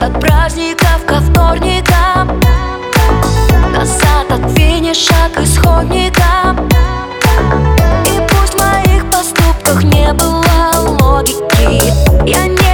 От праздников ко вторникам. Назад от финиша к исходникам. И пусть в моих поступках не было логики. Я не